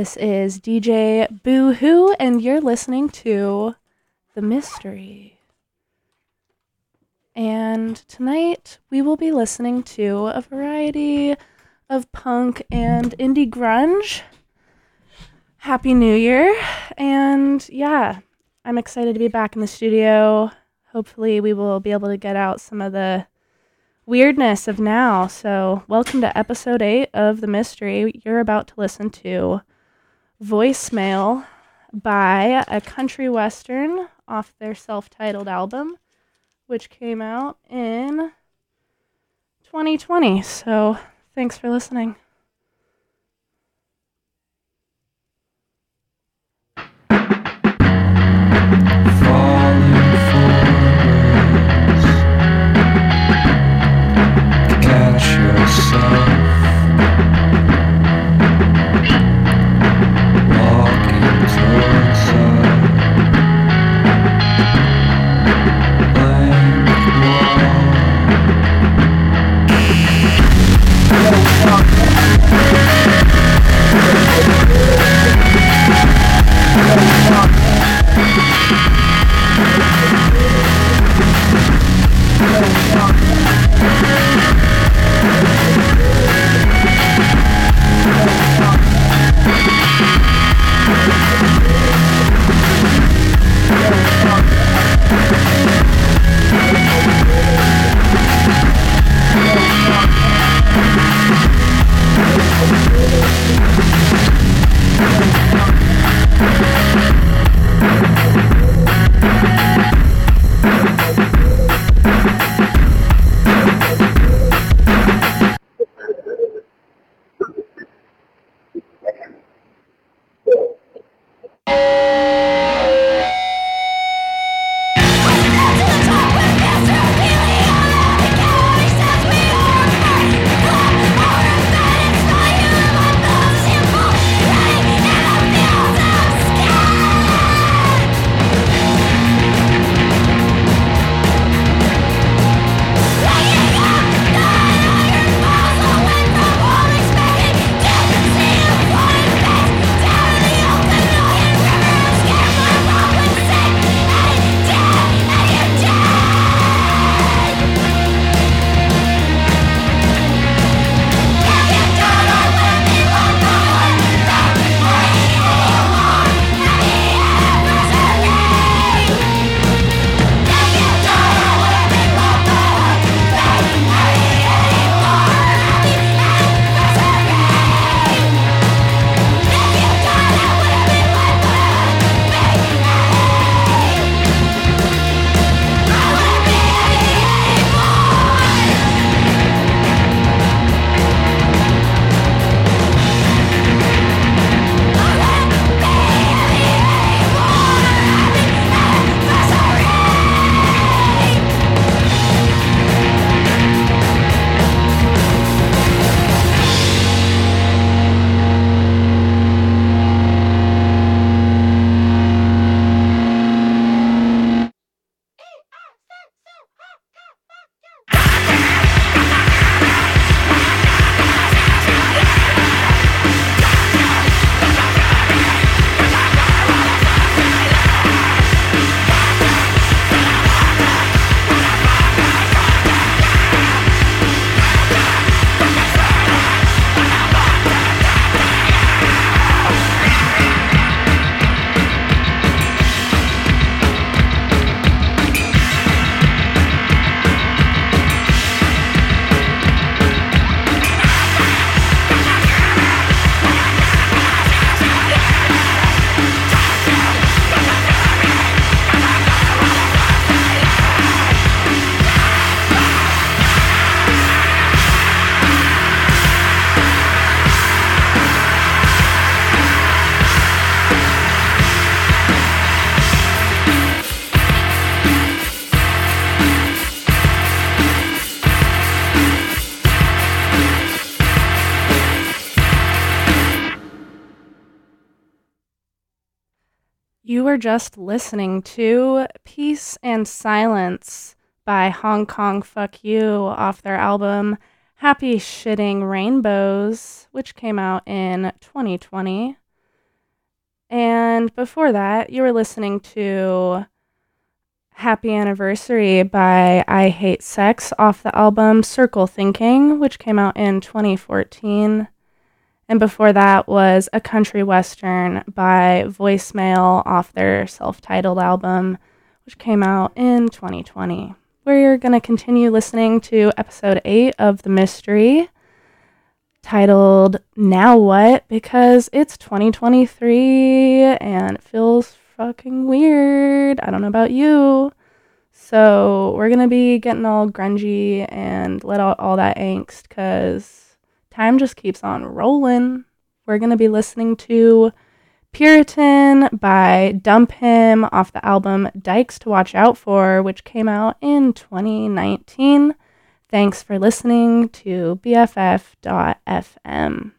This is DJ Boo Hoo, and you're listening to The Mystery. And tonight we will be listening to a variety of punk and indie grunge. Happy New Year! And yeah, I'm excited to be back in the studio. Hopefully, we will be able to get out some of the weirdness of now. So, welcome to episode 8 of The Mystery. You're about to listen to Voicemail by a country western off their self titled album, which came out in 2020. So, thanks for listening. You were just listening to Peace and Silence by Hong Kong Fuck You off their album Happy Shitting Rainbows, which came out in 2020. And before that, you were listening to Happy Anniversary by I Hate Sex off the album Circle Thinking, which came out in 2014. And before that was a country western by Voicemail off their self titled album, which came out in 2020. We're going to continue listening to episode 8 of The Mystery titled Now What? because it's 2023 and it feels fucking weird. I don't know about you. So we're gonna be getting all grungy and let out all that angst because time just keeps on rolling. We're gonna be listening to Puritan by Dump Him off the album Dykes to Watch Out For, which came out in 2019. Thanks for listening to BFF.fm.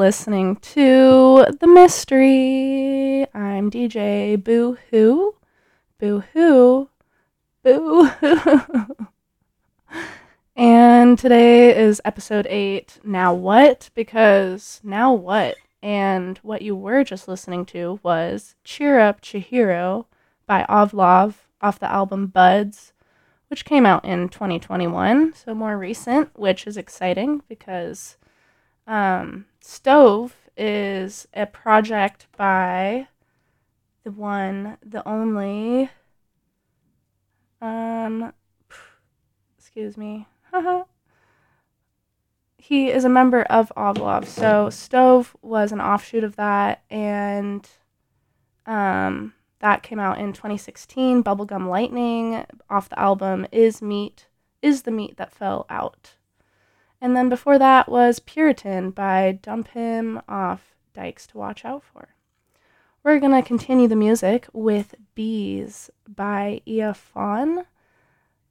listening to The Mystery. I'm DJ Boo Hoo. Boo Hoo. Boo Hoo. and today is episode 8. Now what? Because now what? And what you were just listening to was Cheer Up Chihiro by Ovlov off the album Buds which came out in 2021, so more recent, which is exciting because um, Stove is a project by the one, the only, um, excuse me, he is a member of Ovlov. So Stove was an offshoot of that, and um, that came out in 2016. Bubblegum Lightning off the album Is Meat is the meat that fell out. And then before that was Puritan by Dump Him off Dykes to Watch Out For. We're going to continue the music with Bees by Eiafuawn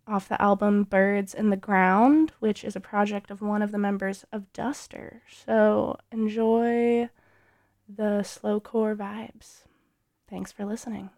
off the album Birds in the Ground, which is a project of one of the members of Duster. So enjoy the slowcore vibes. Thanks for listening.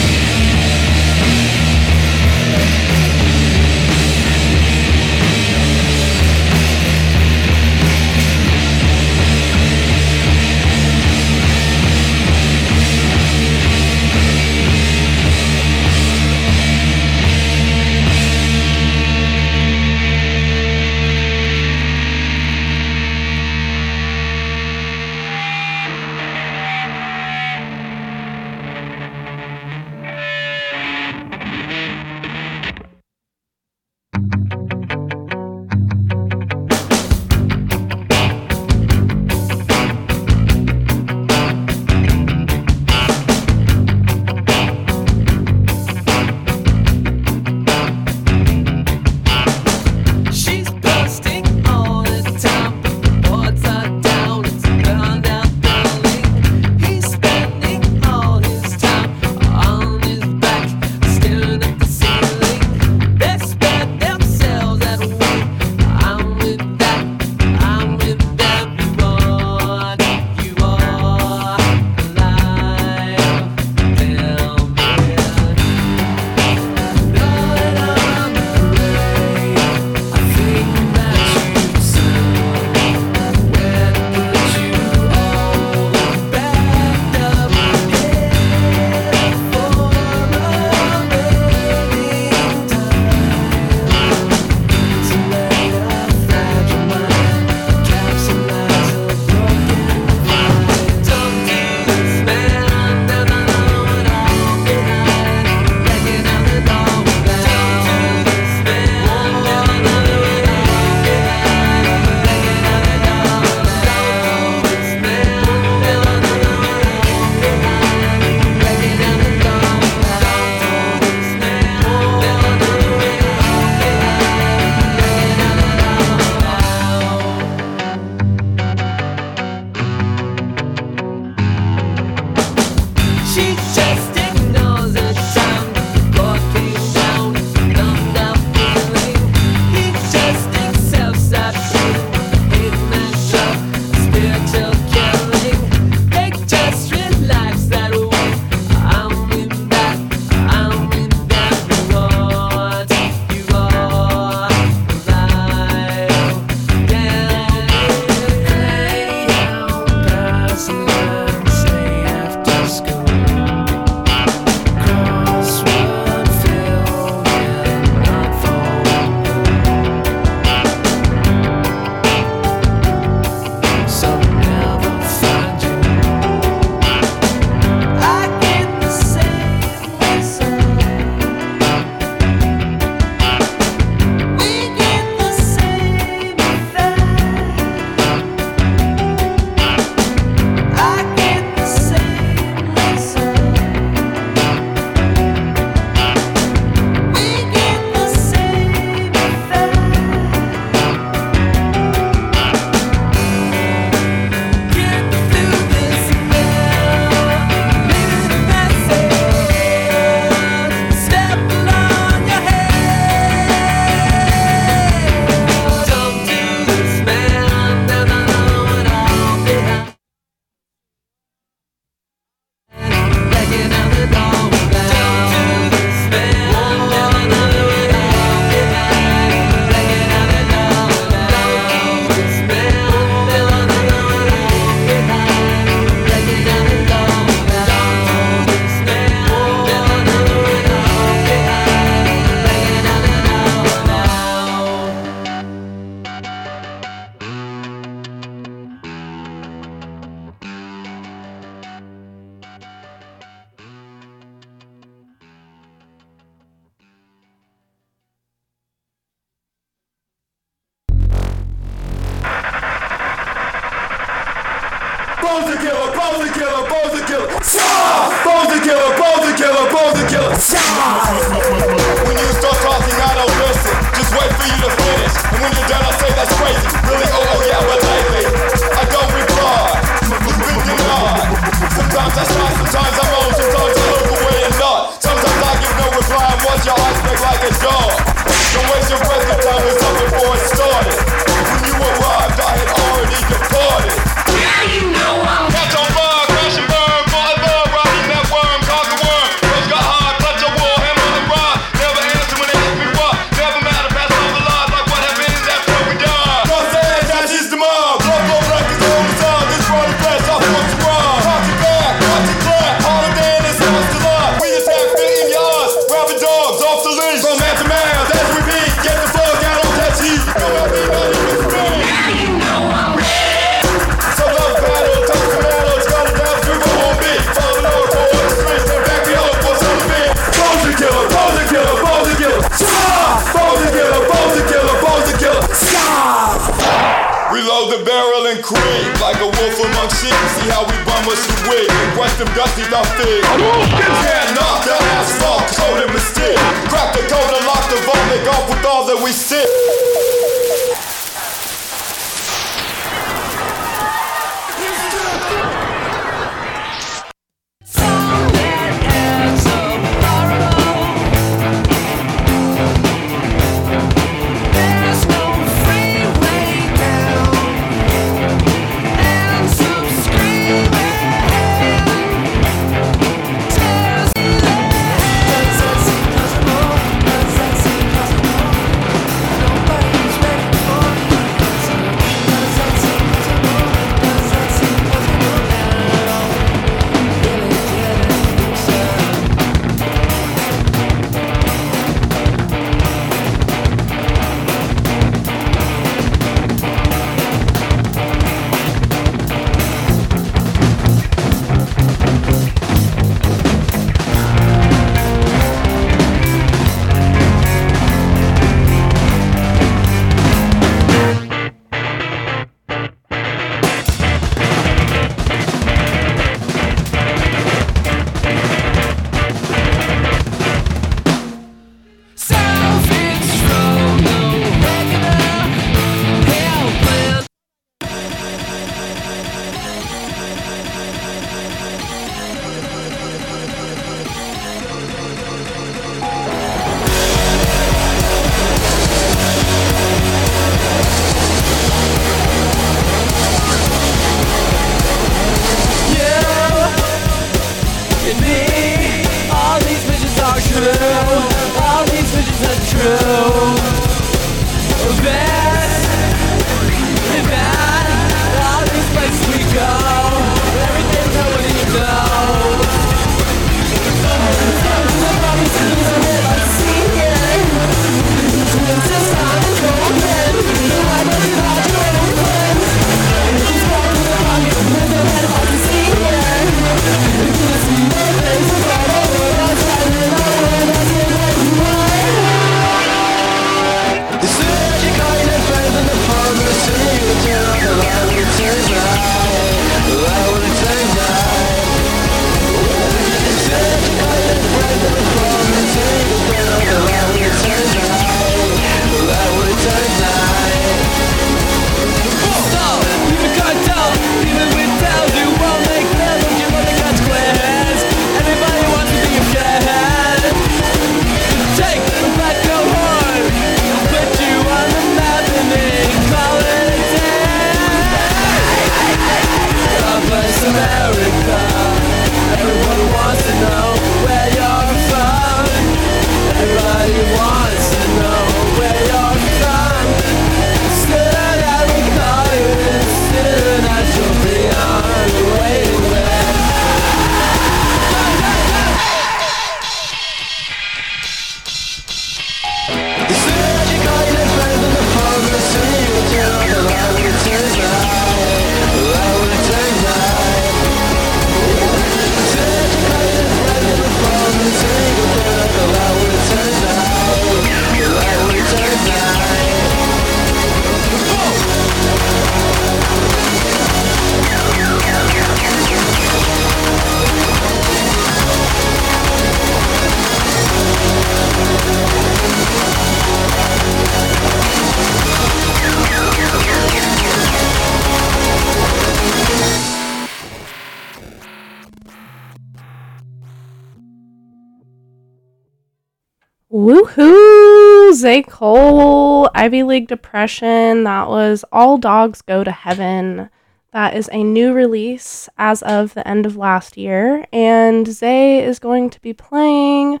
Ivy League Depression. That was All Dogs Go to Heaven. That is a new release as of the end of last year. And Zay is going to be playing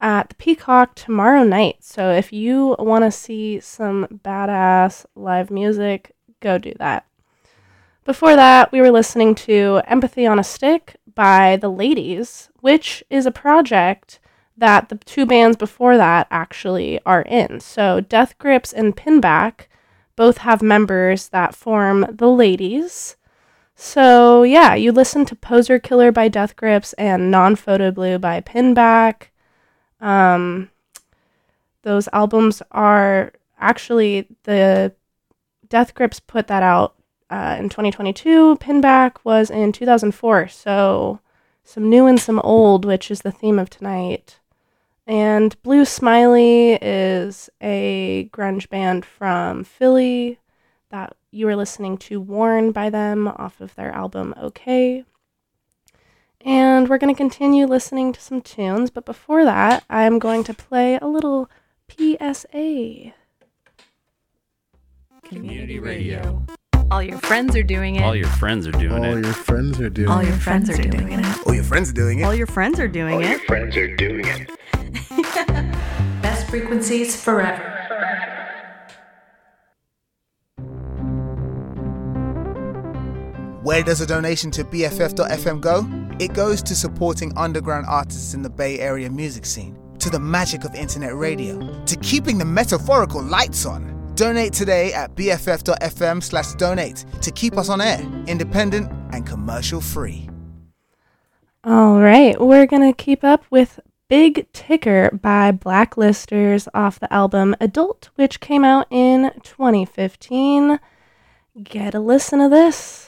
at the Peacock tomorrow night. So if you want to see some badass live music, go do that. Before that, we were listening to Empathy on a Stick by The Ladies, which is a project that the two bands before that actually are in. So Death Grips and Pinback both have members that form The Ladies. So yeah, you listen to Poser Killer by Death Grips and Non Photo Blue by Pinback. Um, those albums are actually the Death Grips put that out uh, in 2022. Pinback was in 2004. So some new and some old, which is the theme of tonight. And Blue Smiley is a grunge band from Philly that you were listening to Warn by them off of their album OK. And we're going to continue listening to some tunes, but before that, I'm going to play a little PSA. Community radio. All your friends are doing it. All your friends are doing it. All it. your friends are doing it. All your friends are doing it. All your friends are doing it. All your friends are doing it. Friends are doing it. Best frequencies forever. Where does a donation to BFF.FM go? It goes to supporting underground artists in the Bay Area music scene, to the magic of internet radio, to keeping the metaphorical lights on. Donate today at BFF.FM slash donate to keep us on air, independent and commercial free. All right, we're going to keep up with Big Ticker by Blacklisters off the album Adult, which came out in 2015. Get a listen to this.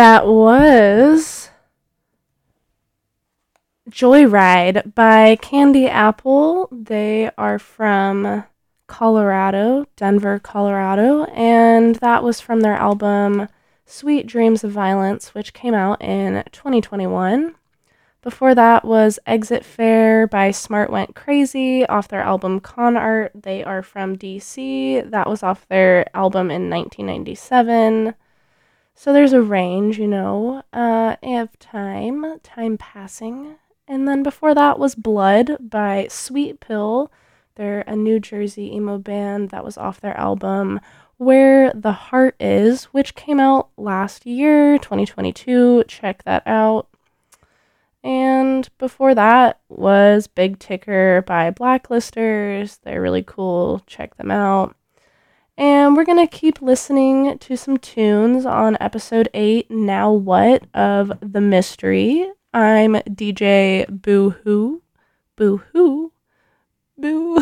That was Joyride by Candy Apple. They are from Colorado, Denver, Colorado, and that was from their album Sweet Dreams of Violence, which came out in 2021. Before that was Exit Fair by Smart Went Crazy off their album Con Art. They are from DC. That was off their album in 1997. So there's a range, you know, uh, of time, time passing. And then before that was Blood by Sweet Pill. They're a New Jersey emo band that was off their album Where the Heart Is, which came out last year, 2022. Check that out. And before that was Big Ticker by Blacklisters. They're really cool. Check them out. And we're going to keep listening to some tunes on episode 8, Now What, of The Mystery. I'm DJ Boo Hoo. Boo Hoo. Boo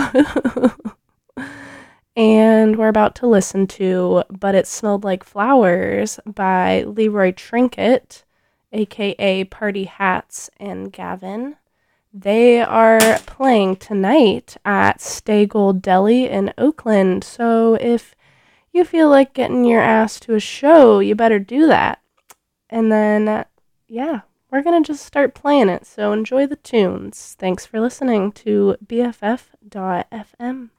And we're about to listen to But It Smelled Like Flowers by Leroy Trinket, aka Party Hats and Gavin. They are playing tonight at Stay Gold Deli in Oakland. So if you feel like getting your ass to a show, you better do that. And then, yeah, we're going to just start playing it. So enjoy the tunes. Thanks for listening to BFF.fm.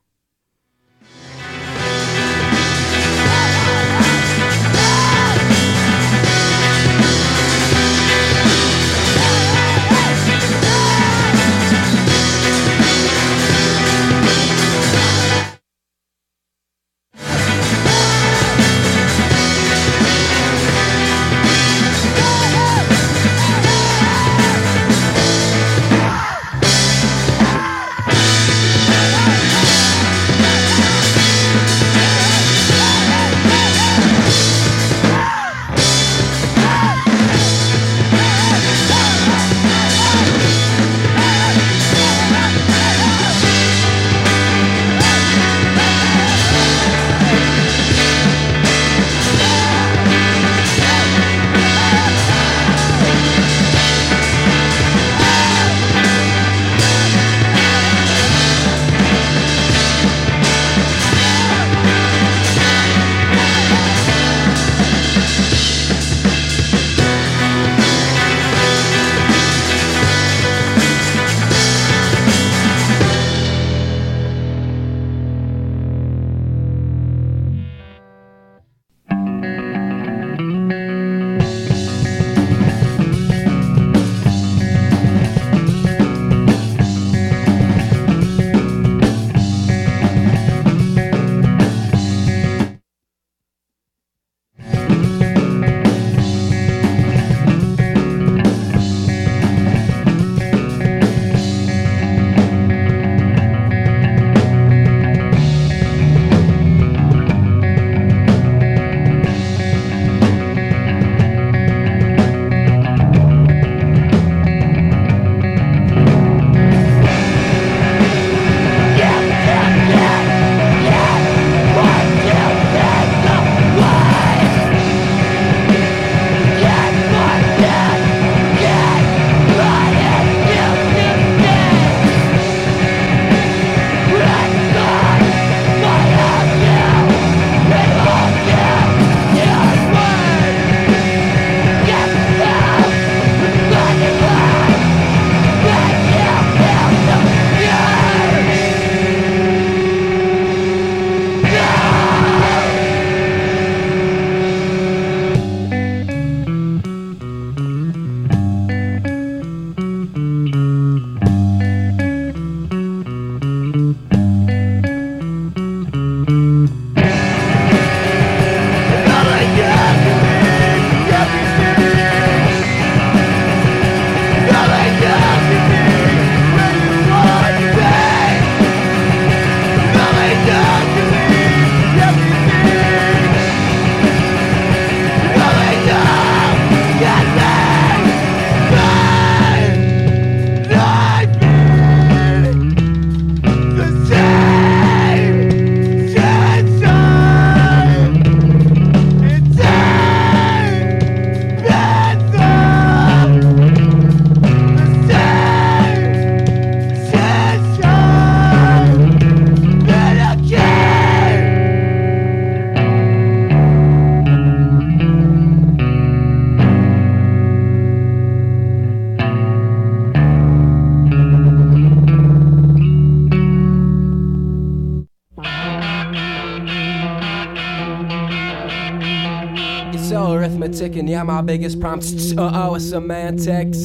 my biggest prompts. Oh, semantics.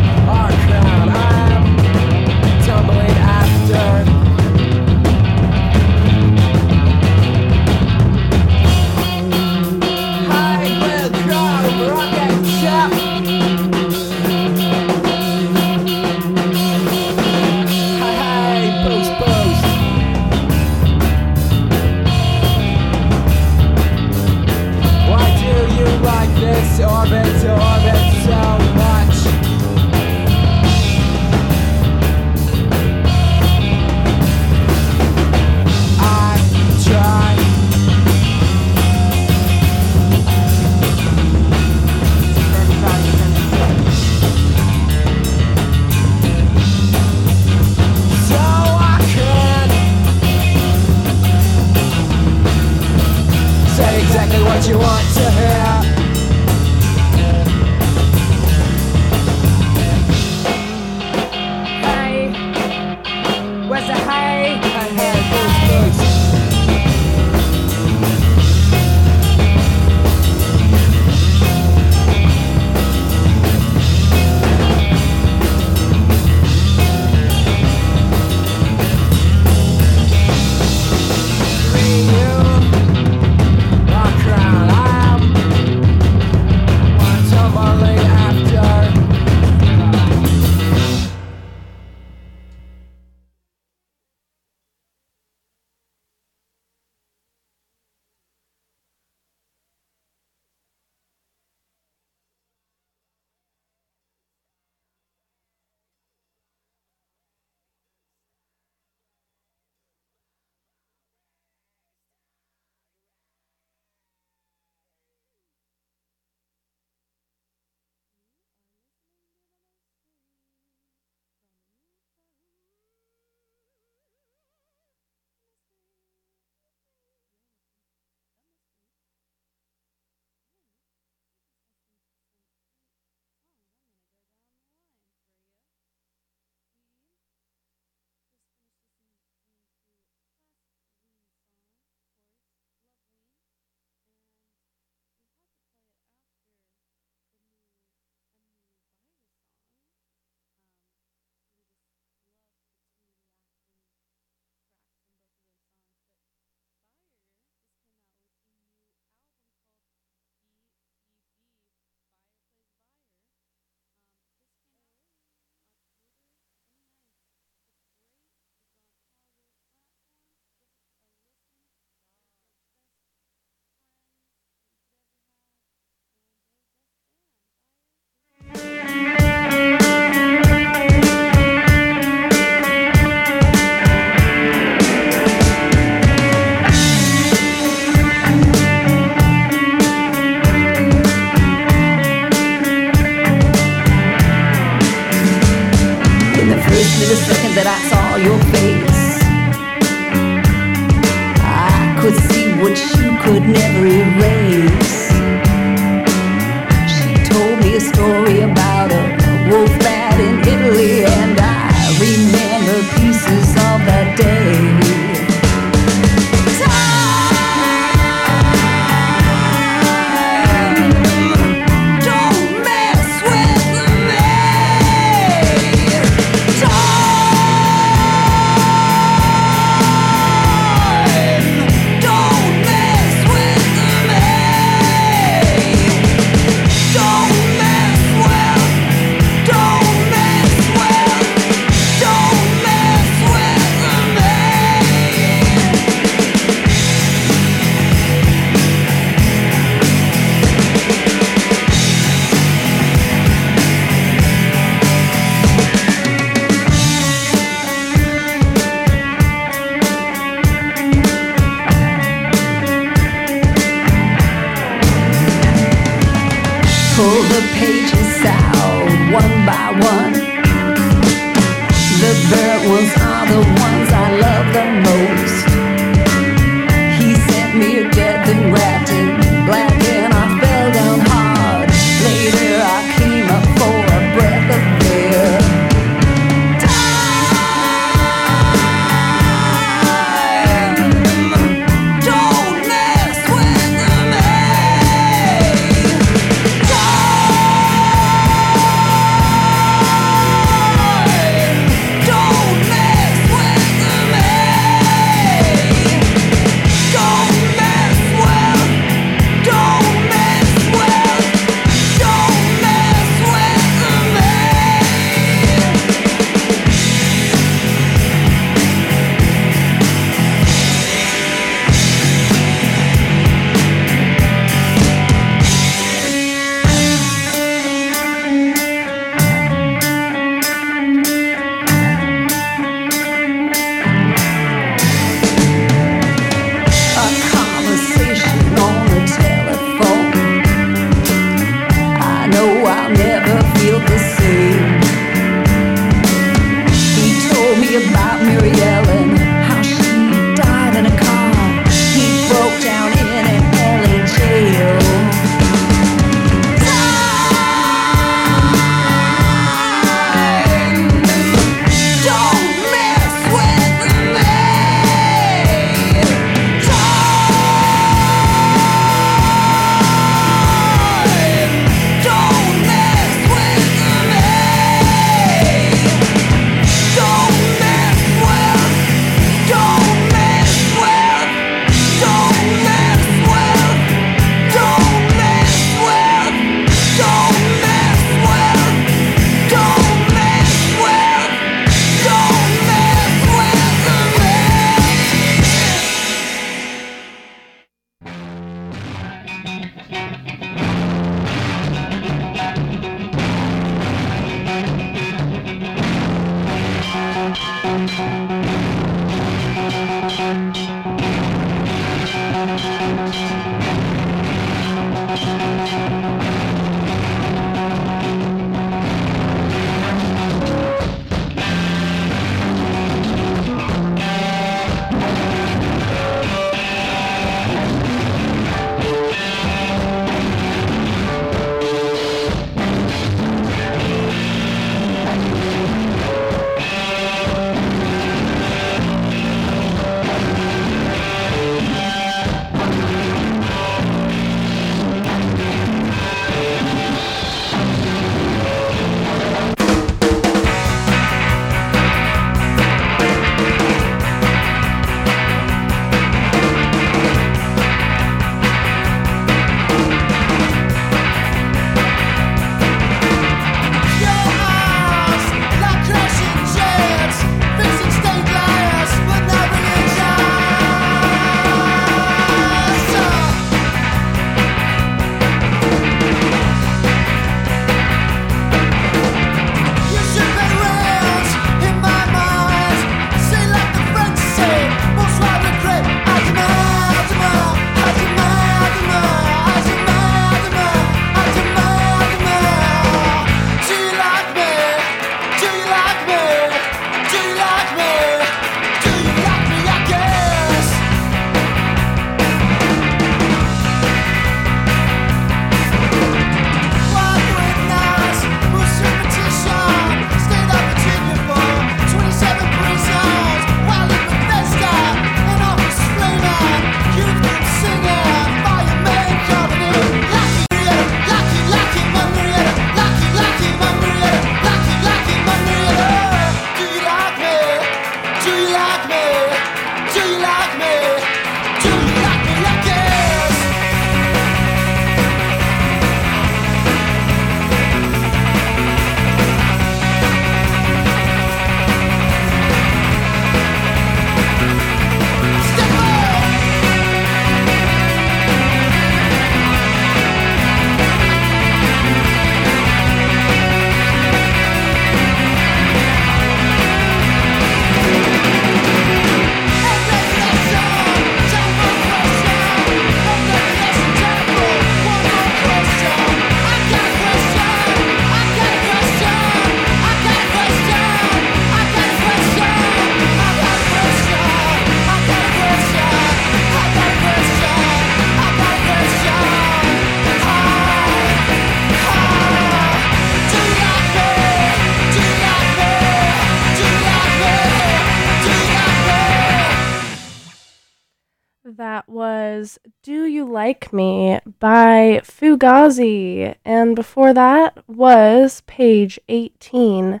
Fugazi. And before that was Page 18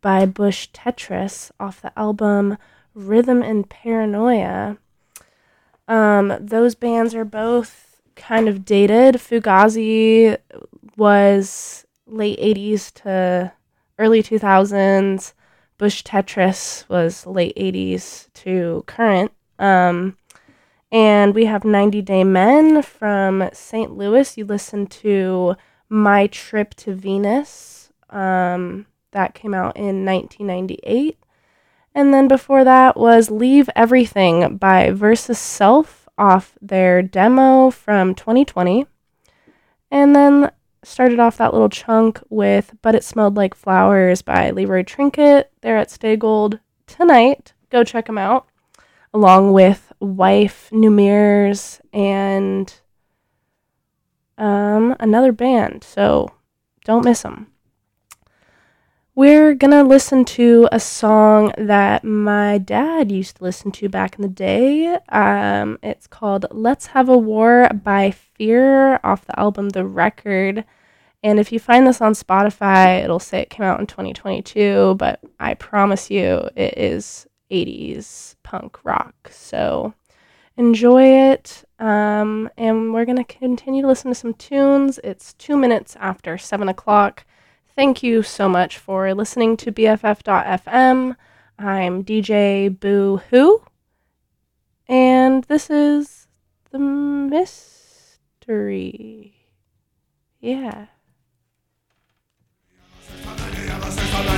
by Bush Tetras off the album Rhythm and Paranoia. Um, those bands are both kind of dated. Fugazi was late 80s to early 2000s. Bush Tetras was late 80s to current. Um, and we have 90 Day Men from St. Louis. You listen to My Trip to Venus. Um, that came out in 1998. And then before that was Leave Everything by Versus Self off their demo from 2020. And then started off that little chunk with But It Smelled Like Flowers by Leroy Trinket. They're at Stay Gold tonight. Go check them out. Along with Wife, New Mirrors, and um, another band. So don't miss them. We're gonna listen to a song that my dad used to listen to back in the day. Um, it's called Let's Have a War by Fear off the album The Record. And if you find this on Spotify, it'll say it came out in 2022, but I promise you it is 80s punk rock. So enjoy it. Um, and we're going to continue to listen to some tunes. It's two minutes after 7 o'clock. Thank you so much for listening to BFF.fm. I'm DJ Boo Hoo, and this is the mystery. Yeah. So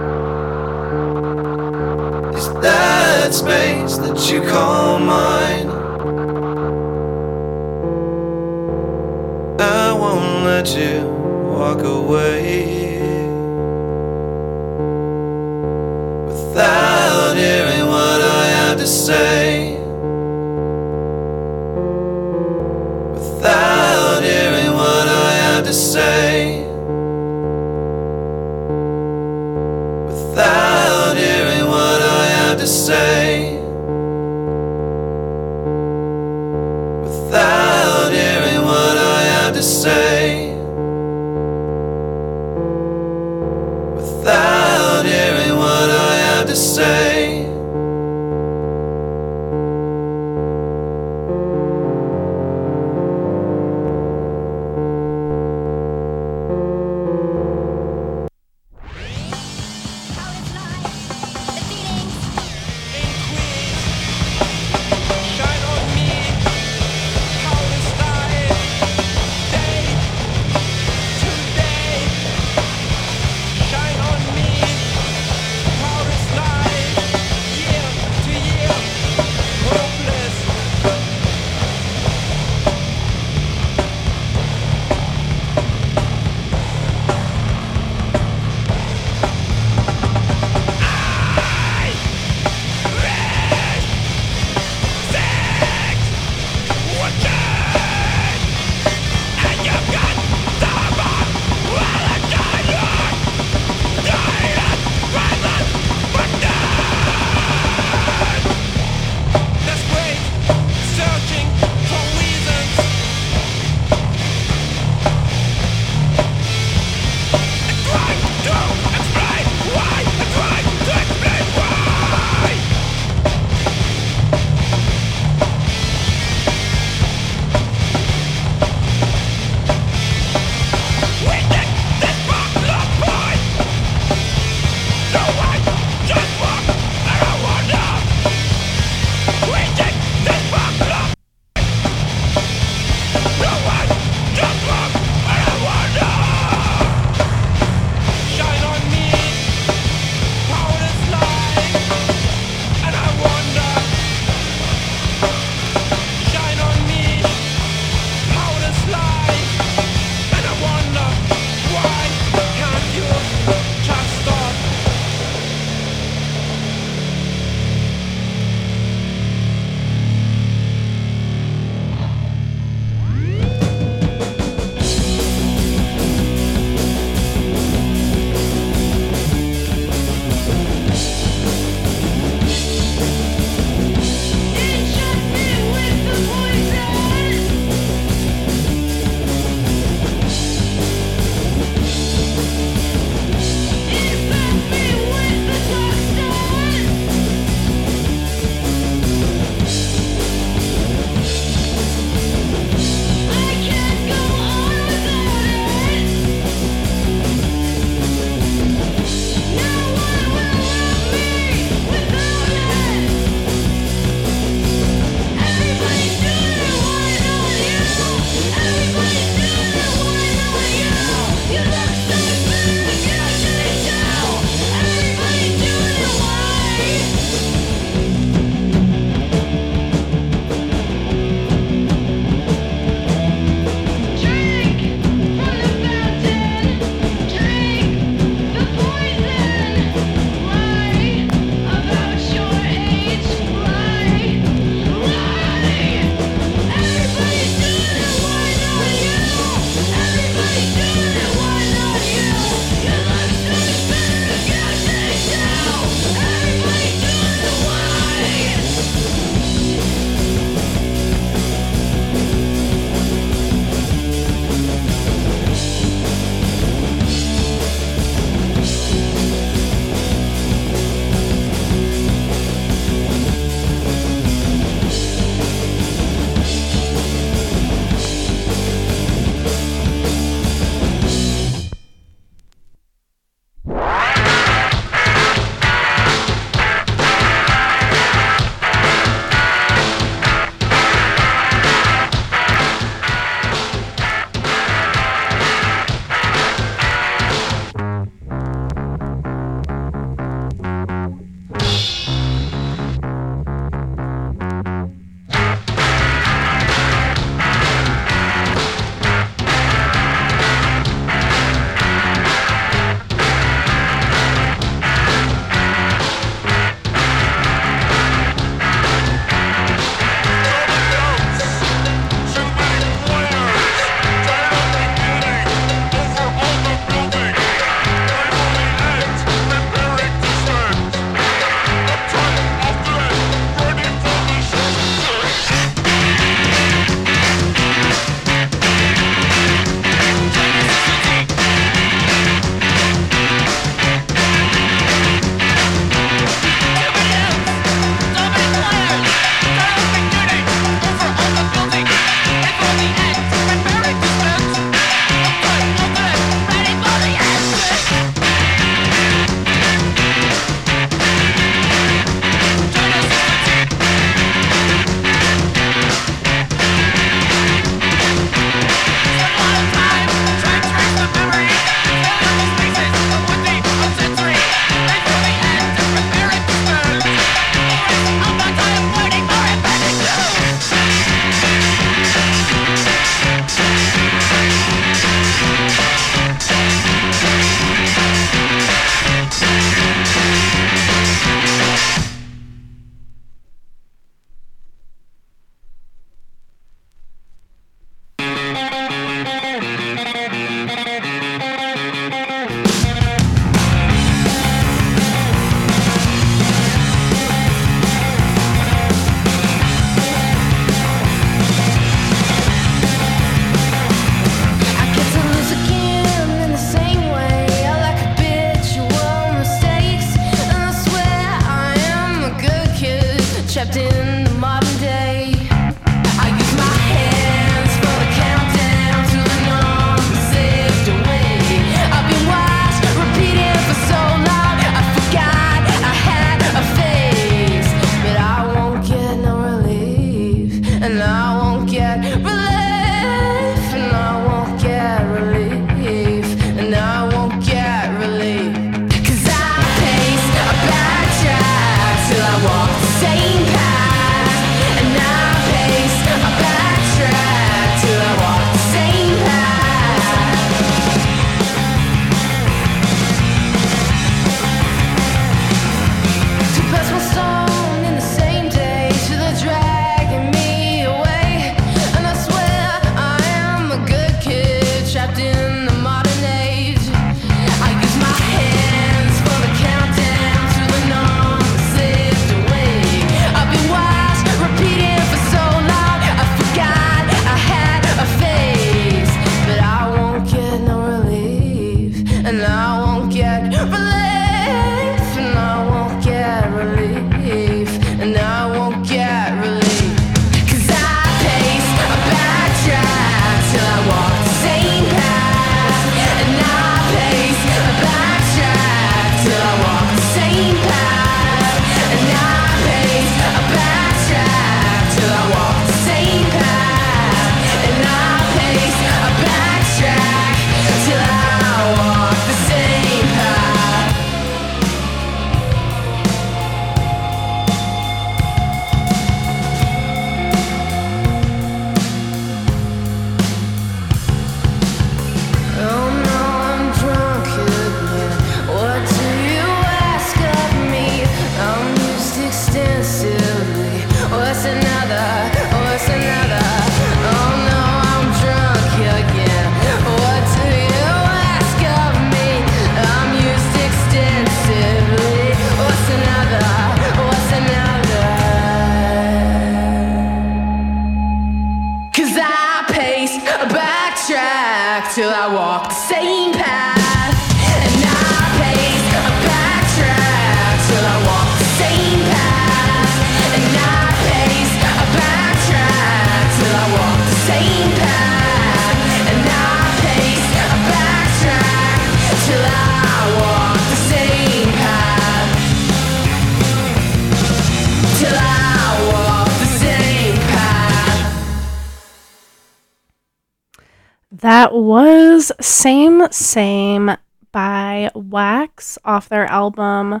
Same Same by WAAX off their album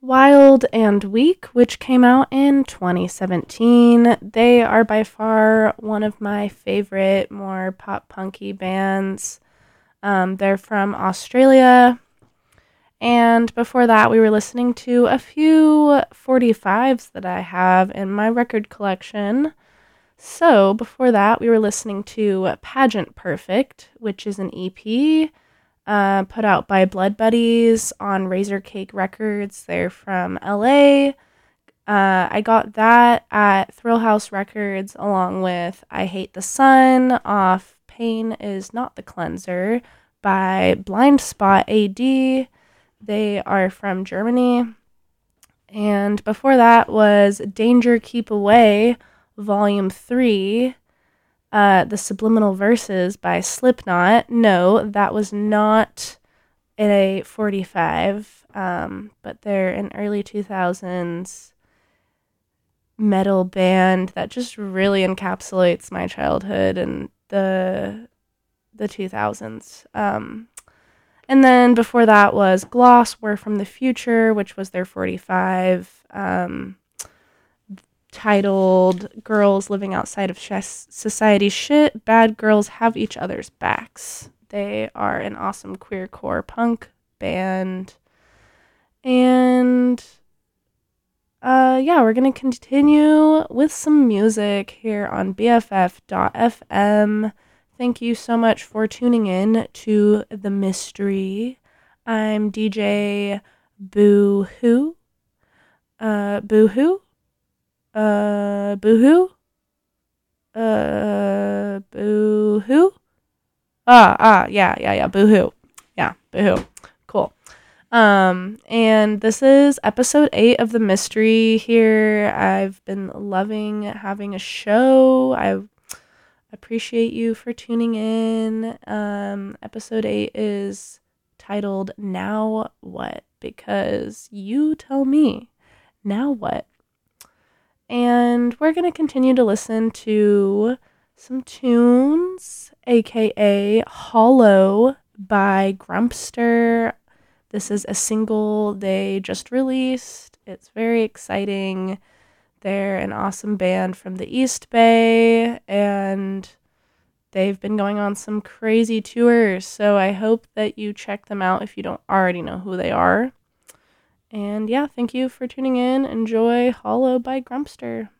Wild and Weak, which came out in 2017. They are by far one of my favorite, more pop punky bands. Um, they're from Australia. And before that, we were listening to a few 45s that I have in my record collection. So, before that, we were listening to Pageant Perfect, which is an EP uh, put out by Blood Buddies on Razorcake Records. They're from LA. Uh, I got that at Thrillhouse Records along with I Hate the Sun off Pain is Not the Cleanser by Blind Spot AD. They are from Germany. And before that was Danger Keep Away, Volume 3, uh, The Subliminal Verses by Slipknot. No, that was not a 45, um, but they're an early 2000s metal band that just really encapsulates my childhood and the the 2000s. Um, and then before that was Gloss, We're from the Future, which was their 45, um, titled Girls Living Outside of Sh- Society's Shit, Bad Girls Have Each Other's Backs. They are an awesome queercore punk band. And uh, yeah, we're going to continue with some music here on BFF.fm. Thank you so much for tuning in to The Mystery. I'm DJ Boo Hoo. Uh, Boo Hoo? Uh, Boo Hoo? Uh, Boo Hoo? Ah, ah, yeah, yeah, yeah, Boo Hoo. Yeah, Boo Hoo. Cool. Um, and this is episode eight of the mystery here. I've been loving having a show. I appreciate you for tuning in. Um, episode eight is titled Now What? Because you tell me, now what? And we're going to continue to listen to some tunes, aka Hollow by Grumpster. This is a single they just released. It's very exciting. They're an awesome band from the East Bay, and they've been going on some crazy tours. So I hope that you check them out if you don't already know who they are. And yeah, thank you for tuning in. Enjoy Hollow by Grumpster.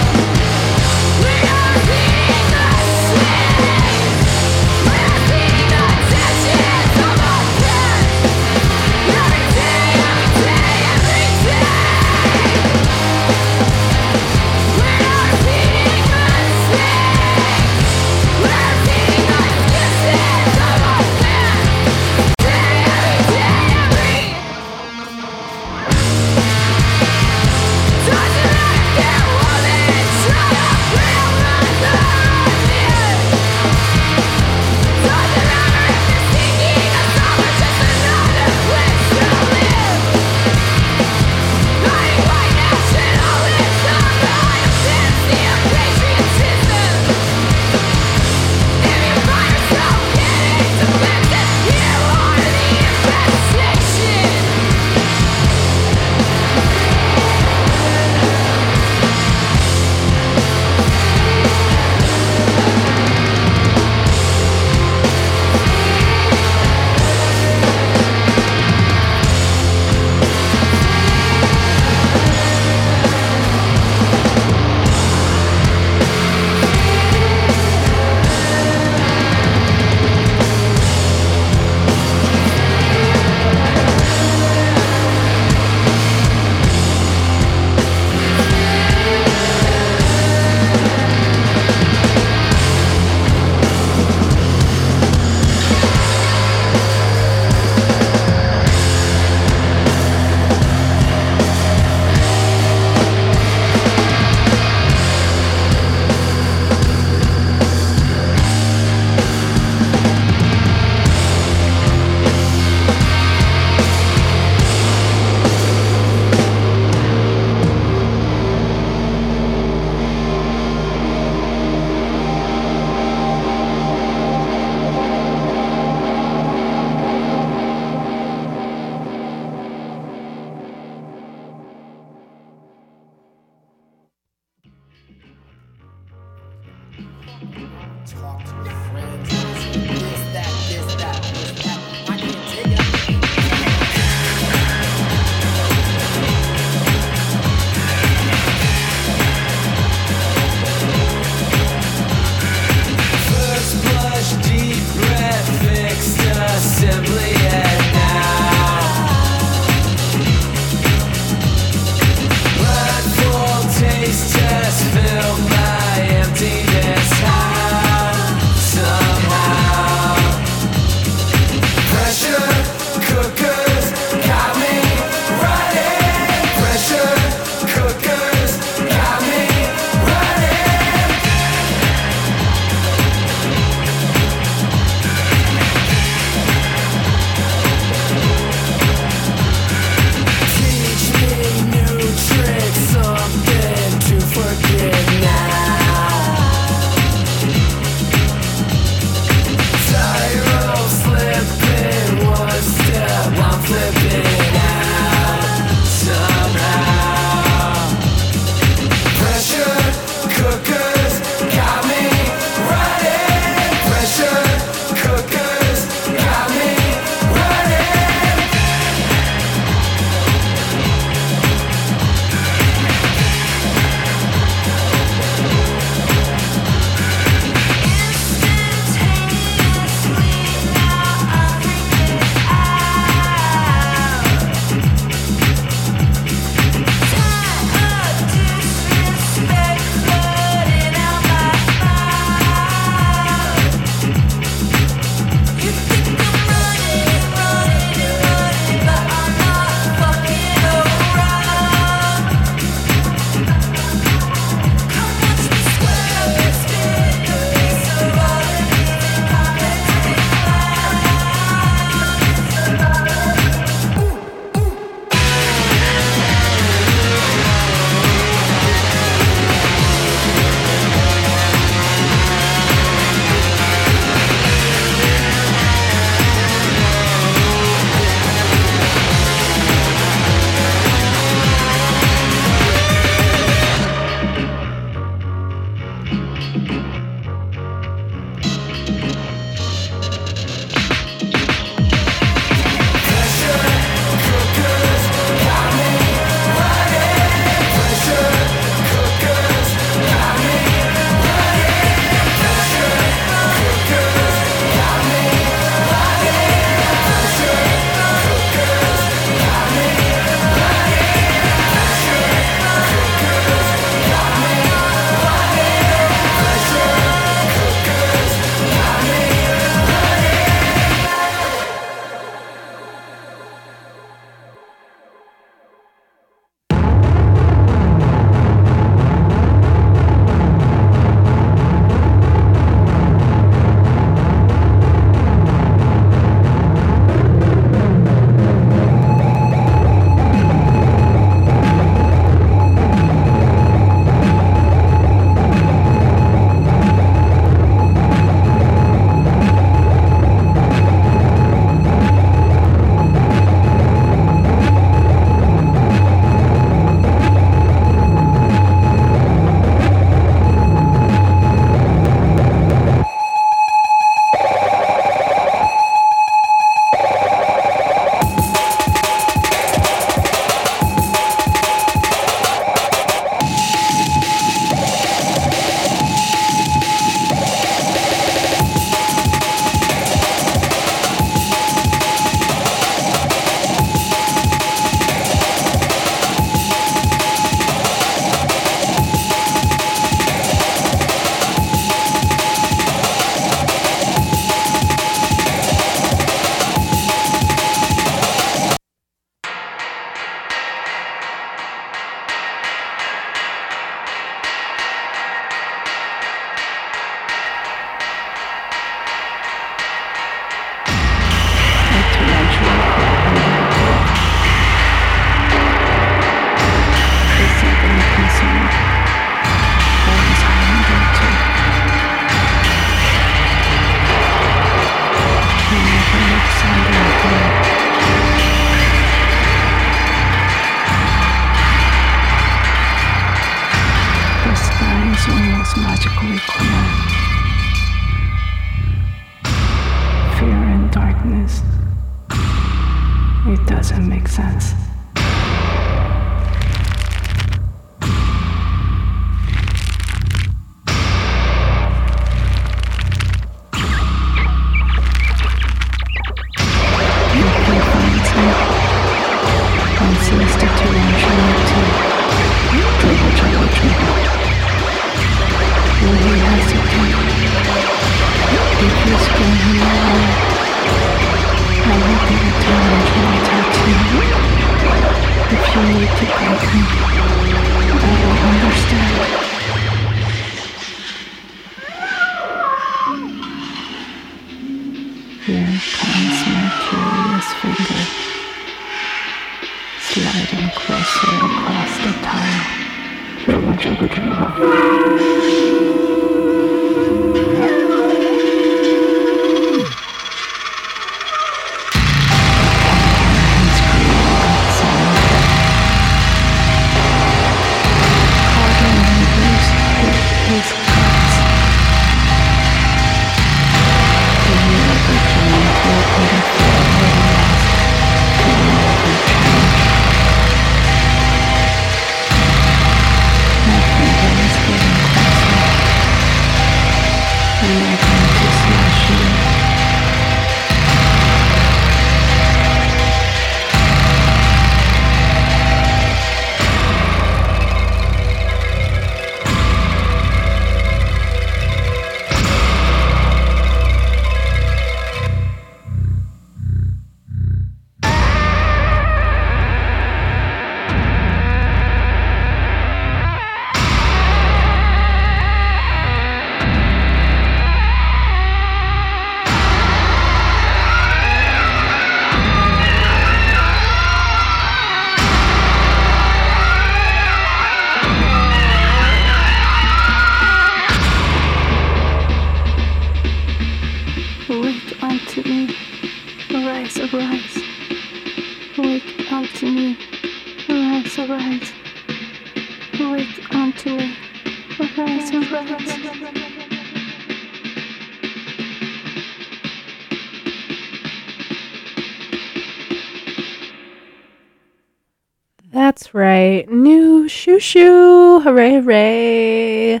Hooray, hooray.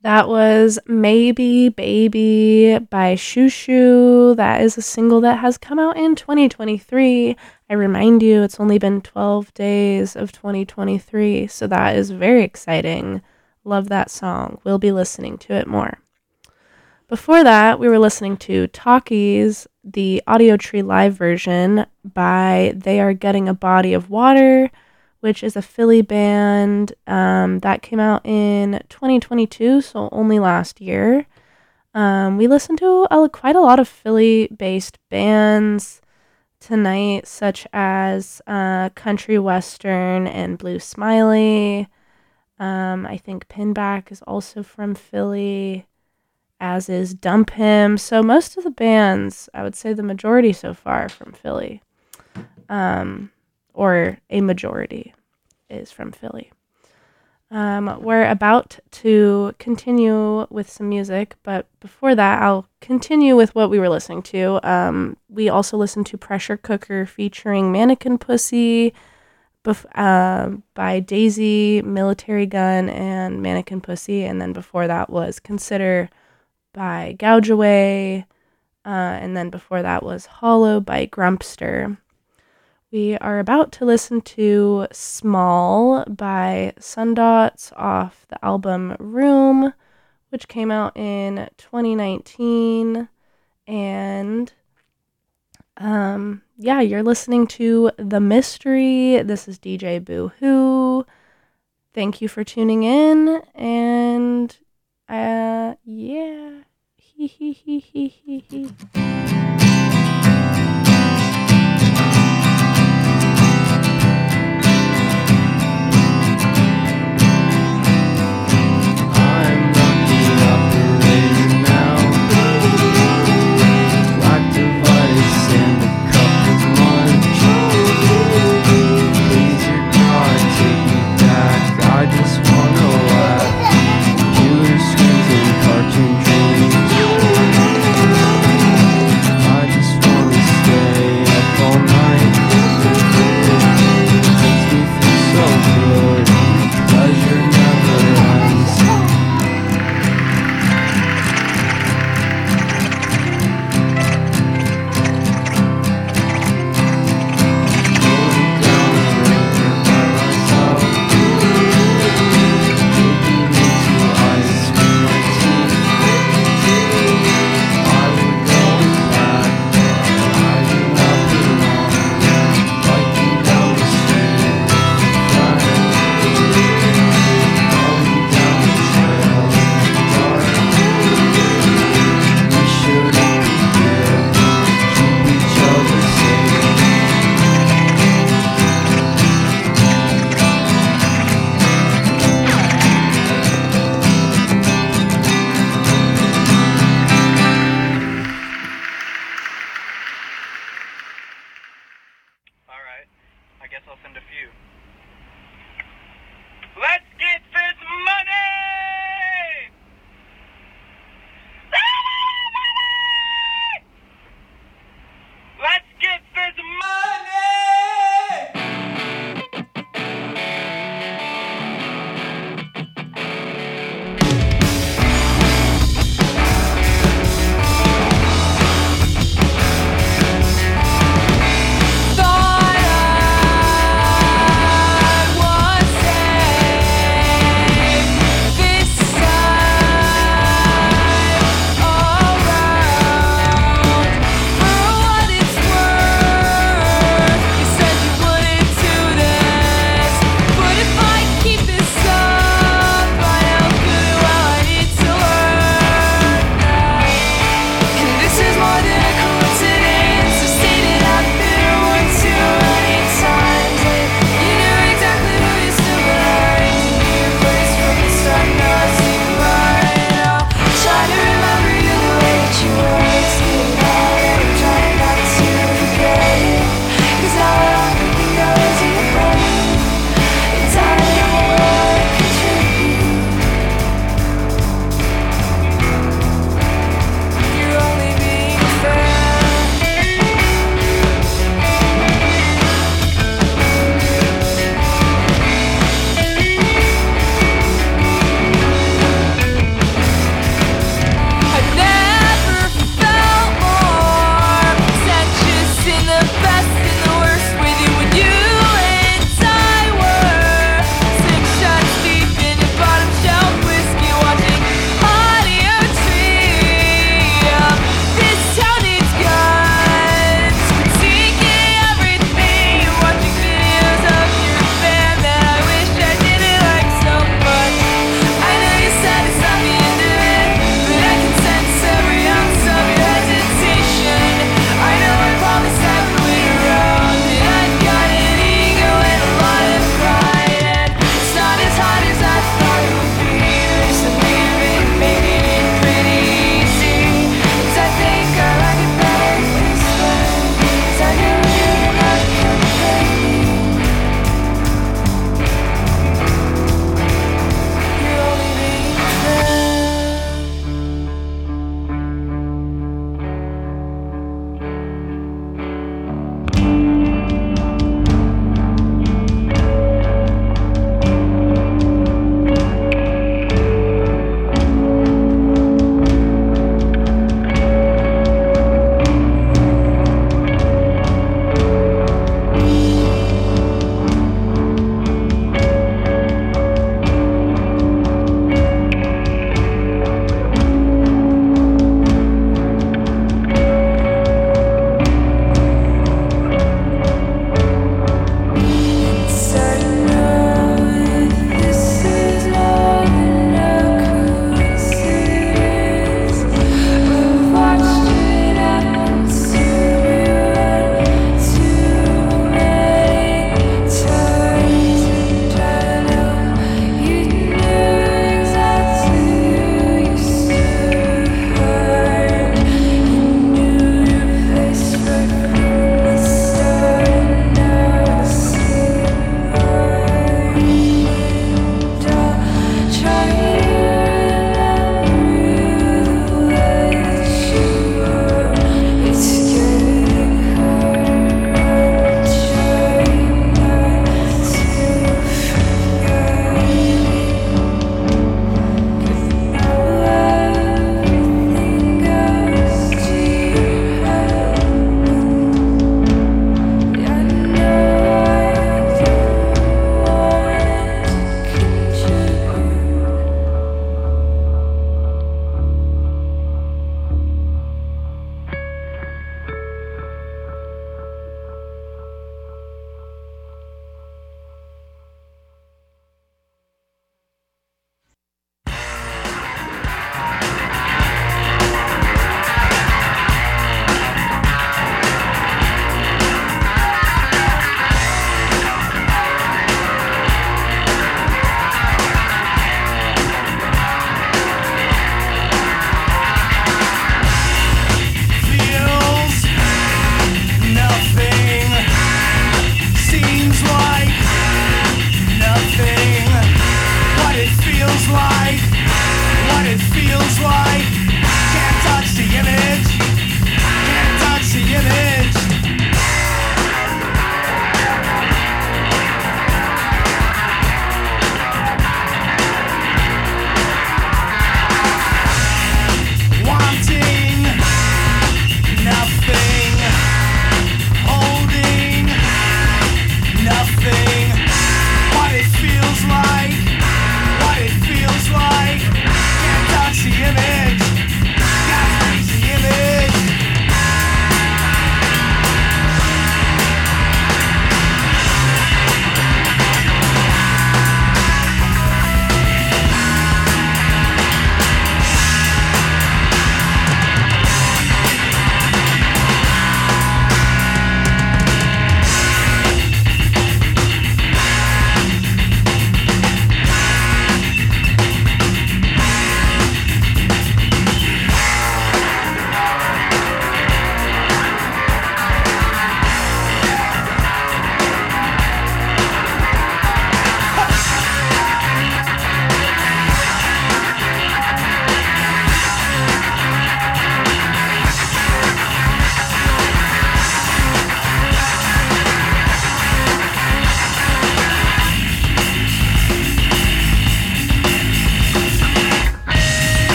That was Maybe Baby by Shoo. That is a single that has come out in 2023. I remind you, it's only been 12 days of 2023, so that is very exciting. Love that song. We'll be listening to it more. Before that, we were listening to Talkies, the Audiotree live version by They Are Gutting a Body of Water, which is a Philly band um, that came out in 2022, so only last year. Um, we listened to a, quite a lot of Philly based bands tonight, such as uh, Country Western and Blue Smiley. Um, I think Pinback is also from Philly, as is Dump Him. So most of the bands, I would say the majority so far, from Philly. Um, or a majority is from Philly. Um, we're about to continue with some music, but before that, I'll continue with what we were listening to. Um, we also listened to Pressure Cooker featuring Mannequin Pussy bef- uh, by Dazy, Militarie Gun, and Mannequin Pussy. And then before that was Consider by Gouge Away. Uh, and then before that was Hollow by Grumpster. We are about to listen to Small by Sundots off the album Room, which came out in 2019. And um, yeah, you're listening to The Mystery. This is DJ Boo Hoo. Thank you for tuning in. And uh, yeah. Hee hee hee hee hee hee.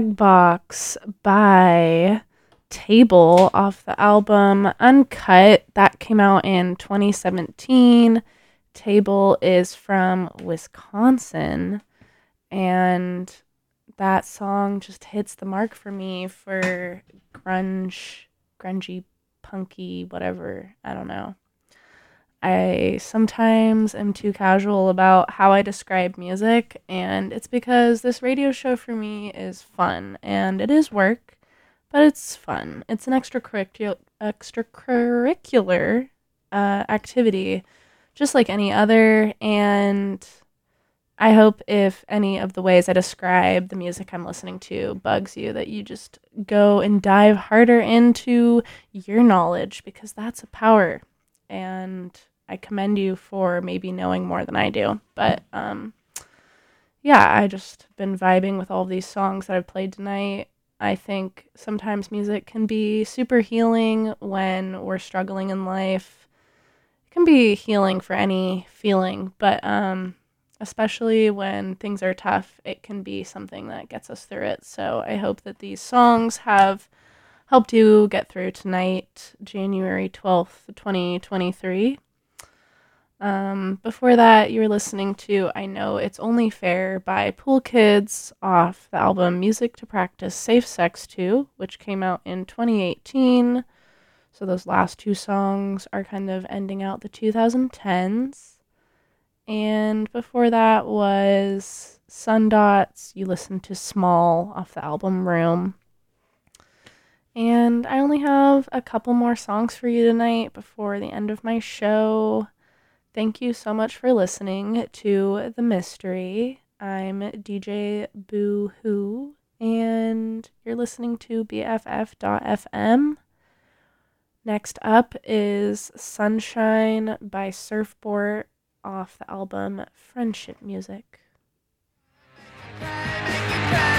Box by Table off the album Uncut. That came out in 2017. Table is from Wisconsin. And that song just hits the mark for me for grunge, grungy, punky, whatever. I don't know. I sometimes am too casual about how I describe music, and it's because this radio show for me is fun and it is work, but it's fun. It's an extracurricular extracurricular uh, activity, just like any other. And I hope if any of the ways I describe the music I'm listening to bugs you, that you just go and dive harder into your knowledge because that's a power. And I commend you for maybe knowing more than I do. But um, yeah, I just been vibing with all these songs that I've played tonight. I think sometimes music can be super healing when we're struggling in life. It can be healing for any feeling, but um, especially when things are tough, it can be something that gets us through it. So I hope that these songs have helped you get through tonight, January 12th, 2023. Um, before that, you were listening to I Know It's Only Fair by Pool Kids off the album Music to Practice Safe Sex To, which came out in 2018. So those last two songs are kind of ending out the 2010s. And before that was Sundots. You listened to Small off the album Room. And I only have a couple more songs for you tonight before the end of my show. Thank you so much for listening to The Mystery. I'm DJ Boo Hoo, and you're listening to BFF.FM. Next up is Sunshine by Surfboard off the album Friendship Music. Fuck